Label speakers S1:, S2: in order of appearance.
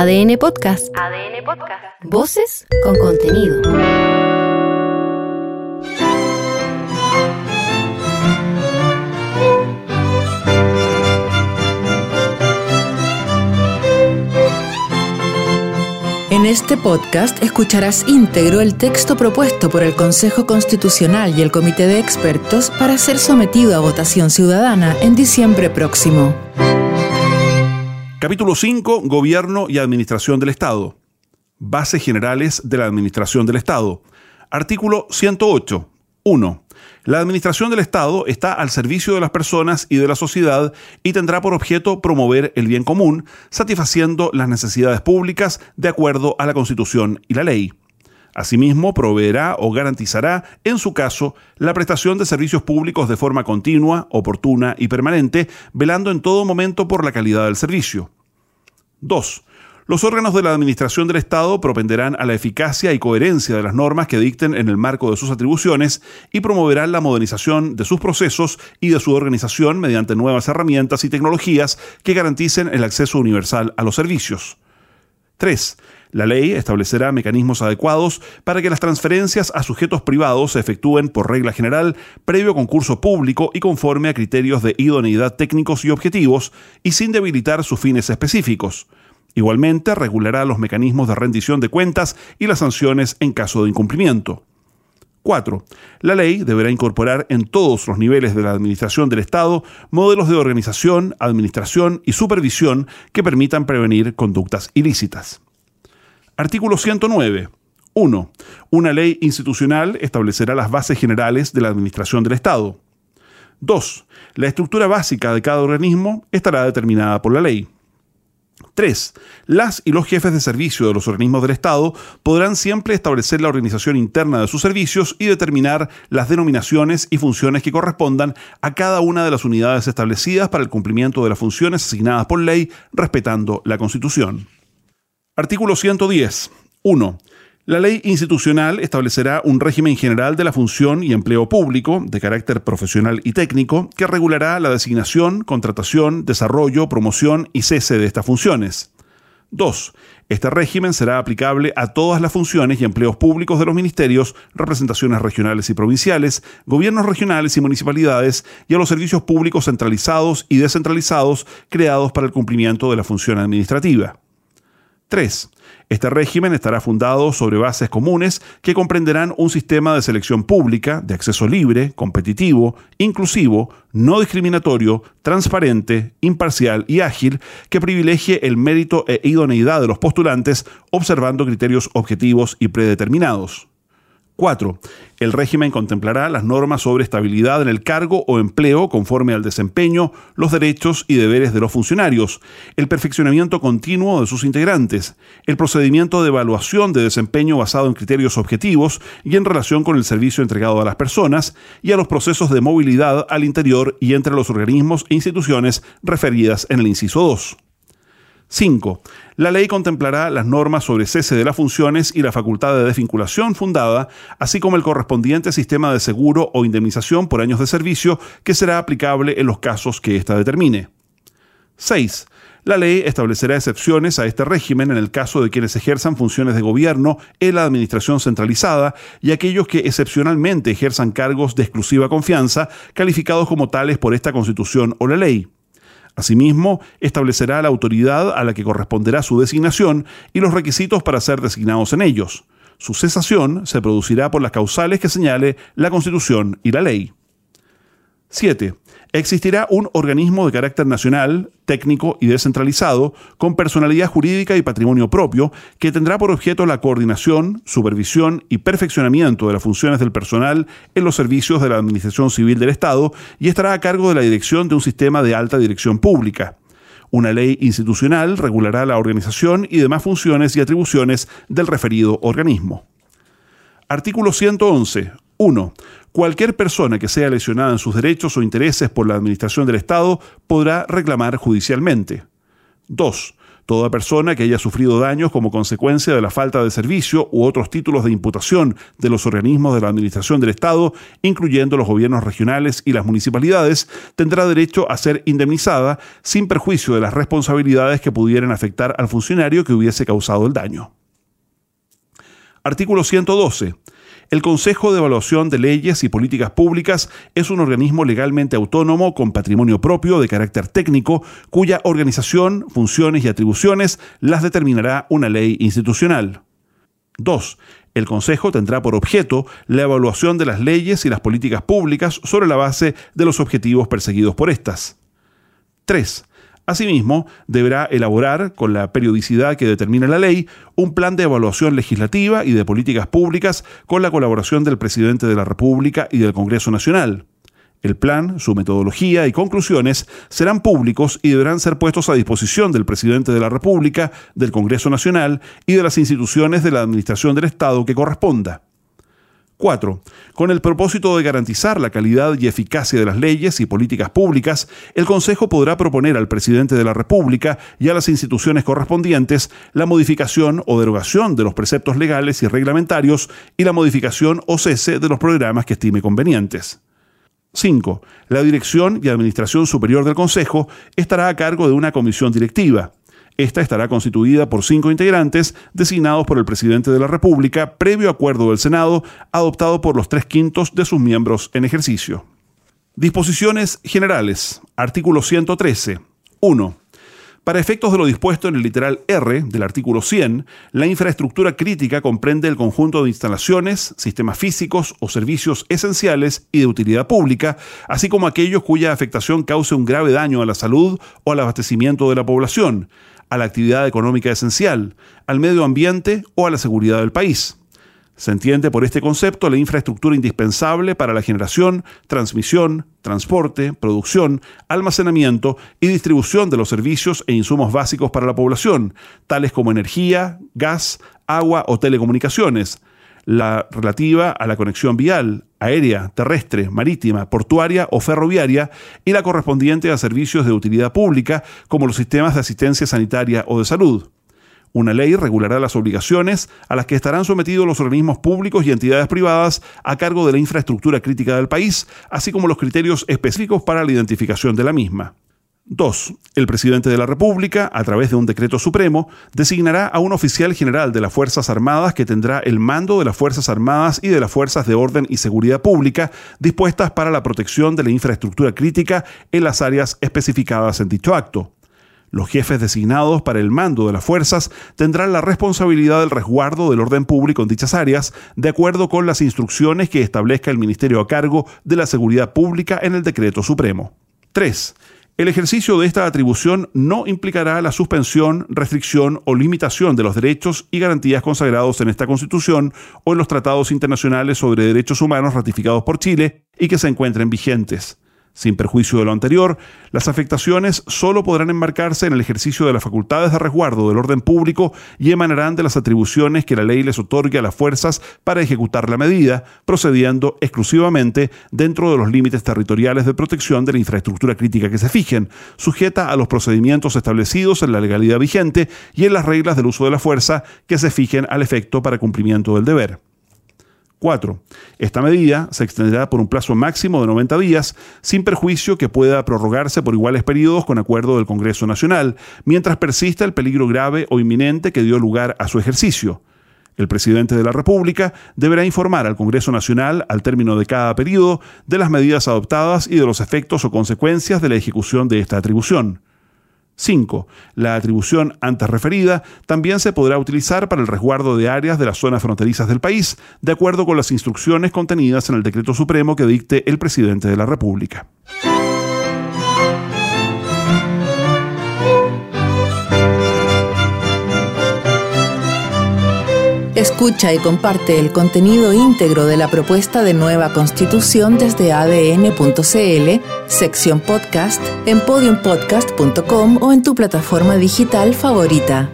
S1: ADN Podcast. ADN Podcast. Voces con contenido.
S2: En este podcast escucharás íntegro el texto propuesto por el Consejo Constitucional y el Comité de Expertos para ser sometido a votación ciudadana en diciembre próximo.
S3: Capítulo 5. Gobierno y Administración del Estado. Bases generales de la Administración del Estado. Artículo 108. 1. La administración del Estado está al servicio de las personas y de la sociedad y tendrá por objeto promover el bien común, satisfaciendo las necesidades públicas de acuerdo a la Constitución y la ley. Asimismo, proveerá o garantizará, en su caso, la prestación de servicios públicos de forma continua, oportuna y permanente, velando en todo momento por la calidad del servicio. 2. Los órganos de la Administración del Estado propenderán a la eficacia y coherencia de las normas que dicten en el marco de sus atribuciones y promoverán la modernización de sus procesos y de su organización mediante nuevas herramientas y tecnologías que garanticen el acceso universal a los servicios. 3. La ley establecerá mecanismos adecuados para que las transferencias a sujetos privados se efectúen por regla general, previo concurso público y conforme a criterios de idoneidad técnicos y objetivos, y sin debilitar sus fines específicos. Igualmente, regulará los mecanismos de rendición de cuentas y las sanciones en caso de incumplimiento. 4. La ley deberá incorporar en todos los niveles de la Administración del Estado modelos de organización, administración y supervisión que permitan prevenir conductas ilícitas. Artículo 109. 1. Una ley institucional establecerá las bases generales de la Administración del Estado. 2. La estructura básica de cada organismo estará determinada por la ley. 3. Las y los jefes de servicio de los organismos del Estado podrán siempre establecer la organización interna de sus servicios y determinar las denominaciones y funciones que correspondan a cada una de las unidades establecidas para el cumplimiento de las funciones asignadas por ley, respetando la Constitución. Artículo 110. 1. La ley institucional establecerá un régimen general de la función y empleo público, de carácter profesional y técnico, que regulará la designación, contratación, desarrollo, promoción y cese de estas funciones. 2. Este régimen será aplicable a todas las funciones y empleos públicos de los ministerios, representaciones regionales y provinciales, gobiernos regionales y municipalidades y a los servicios públicos centralizados y descentralizados creados para el cumplimiento de la función administrativa. 3. Este régimen estará fundado sobre bases comunes que comprenderán un sistema de selección pública, de acceso libre, competitivo, inclusivo, no discriminatorio, transparente, imparcial y ágil, que privilegie el mérito e idoneidad de los postulantes, observando criterios objetivos y predeterminados. 4. El régimen contemplará las normas sobre estabilidad en el cargo o empleo conforme al desempeño, los derechos y deberes de los funcionarios, el perfeccionamiento continuo de sus integrantes, el procedimiento de evaluación de desempeño basado en criterios objetivos y en relación con el servicio entregado a las personas, y a los procesos de movilidad al interior y entre los organismos e instituciones referidas en el inciso 2. 5. La ley contemplará las normas sobre cese de las funciones y la facultad de desvinculación fundada, así como el correspondiente sistema de seguro o indemnización por años de servicio que será aplicable en los casos que ésta determine. 6. La ley establecerá excepciones a este régimen en el caso de quienes ejerzan funciones de gobierno en la administración centralizada y aquellos que excepcionalmente ejerzan cargos de exclusiva confianza, calificados como tales por esta Constitución o la ley. Asimismo, establecerá la autoridad a la que corresponderá su designación y los requisitos para ser designados en ellos. Su cesación se producirá por las causales que señale la Constitución y la ley. 7. Existirá un organismo de carácter nacional, técnico y descentralizado, con personalidad jurídica y patrimonio propio, que tendrá por objeto la coordinación, supervisión y perfeccionamiento de las funciones del personal en los servicios de la Administración Civil del Estado y estará a cargo de la dirección de un sistema de alta dirección pública. Una ley institucional regulará la organización y demás funciones y atribuciones del referido organismo. Artículo 111. 1. Cualquier persona que sea lesionada en sus derechos o intereses por la Administración del Estado podrá reclamar judicialmente. 2. Toda persona que haya sufrido daños como consecuencia de la falta de servicio u otros títulos de imputación de los organismos de la Administración del Estado, incluyendo los gobiernos regionales y las municipalidades, tendrá derecho a ser indemnizada sin perjuicio de las responsabilidades que pudieran afectar al funcionario que hubiese causado el daño. Artículo 112. El Consejo de Evaluación de Leyes y Políticas Públicas es un organismo legalmente autónomo con patrimonio propio de carácter técnico, cuya organización, funciones y atribuciones las determinará una ley institucional. 2. El Consejo tendrá por objeto la evaluación de las leyes y las políticas públicas sobre la base de los objetivos perseguidos por estas. 3. Asimismo, deberá elaborar, con la periodicidad que determina la ley, un plan de evaluación legislativa y de políticas públicas con la colaboración del presidente de la República y del Congreso Nacional. El plan, su metodología y conclusiones serán públicos y deberán ser puestos a disposición del presidente de la República, del Congreso Nacional y de las instituciones de la Administración del Estado que corresponda. 4. Con el propósito de garantizar la calidad y eficacia de las leyes y políticas públicas, el Consejo podrá proponer al presidente de la República y a las instituciones correspondientes la modificación o derogación de los preceptos legales y reglamentarios y la modificación o cese de los programas que estime convenientes. 5. La dirección y administración superior del Consejo estará a cargo de una comisión directiva, esta estará constituida por cinco integrantes designados por el presidente de la República previo acuerdo del Senado, adoptado por los tres quintos de sus miembros en ejercicio. Disposiciones generales. Artículo 113. 1. Para efectos de lo dispuesto en el literal R del artículo 100, la infraestructura crítica comprende el conjunto de instalaciones, sistemas físicos o servicios esenciales y de utilidad pública, así como aquellos cuya afectación cause un grave daño a la salud o al abastecimiento de la población, a la actividad económica esencial, al medio ambiente o a la seguridad del país. Se entiende por este concepto la infraestructura indispensable para la generación, transmisión, transporte, producción, almacenamiento y distribución de los servicios e insumos básicos para la población, tales como energía, gas, agua o telecomunicaciones, la relativa a la conexión vial, aérea, terrestre, marítima, portuaria o ferroviaria y la correspondiente a servicios de utilidad pública como los sistemas de asistencia sanitaria o de salud. Una ley regulará las obligaciones a las que estarán sometidos los organismos públicos y entidades privadas a cargo de la infraestructura crítica del país, así como los criterios específicos para la identificación de la misma. 2. El presidente de la República, a través de un decreto supremo, designará a un oficial general de las Fuerzas Armadas que tendrá el mando de las Fuerzas Armadas y de las Fuerzas de Orden y Seguridad Pública dispuestas para la protección de la infraestructura crítica en las áreas especificadas en dicho acto. Los jefes designados para el mando de las fuerzas tendrán la responsabilidad del resguardo del orden público en dichas áreas, de acuerdo con las instrucciones que establezca el Ministerio a cargo de la Seguridad Pública en el Decreto Supremo. 3. El ejercicio de esta atribución no implicará la suspensión, restricción o limitación de los derechos y garantías consagrados en esta Constitución o en los tratados internacionales sobre derechos humanos ratificados por Chile y que se encuentren vigentes. Sin perjuicio de lo anterior, las afectaciones solo podrán enmarcarse en el ejercicio de las facultades de resguardo del orden público y emanarán de las atribuciones que la ley les otorgue a las fuerzas para ejecutar la medida, procediendo exclusivamente dentro de los límites territoriales de protección de la infraestructura crítica que se fijen, sujeta a los procedimientos establecidos en la legalidad vigente y en las reglas del uso de la fuerza que se fijen al efecto para cumplimiento del deber. 4. Esta medida se extenderá por un plazo máximo de 90 días, sin perjuicio que pueda prorrogarse por iguales periodos con acuerdo del Congreso Nacional, mientras persista el peligro grave o inminente que dio lugar a su ejercicio. El presidente de la República deberá informar al Congreso Nacional, al término de cada periodo, de las medidas adoptadas y de los efectos o consecuencias de la ejecución de esta atribución. 5. La atribución antes referida también se podrá utilizar para el resguardo de áreas de las zonas fronterizas del país, de acuerdo con las instrucciones contenidas en el decreto supremo que dicte el presidente de la República.
S2: Escucha y comparte el contenido íntegro de la propuesta de nueva constitución desde adn.cl, sección podcast, en podiumpodcast.com o en tu plataforma digital favorita.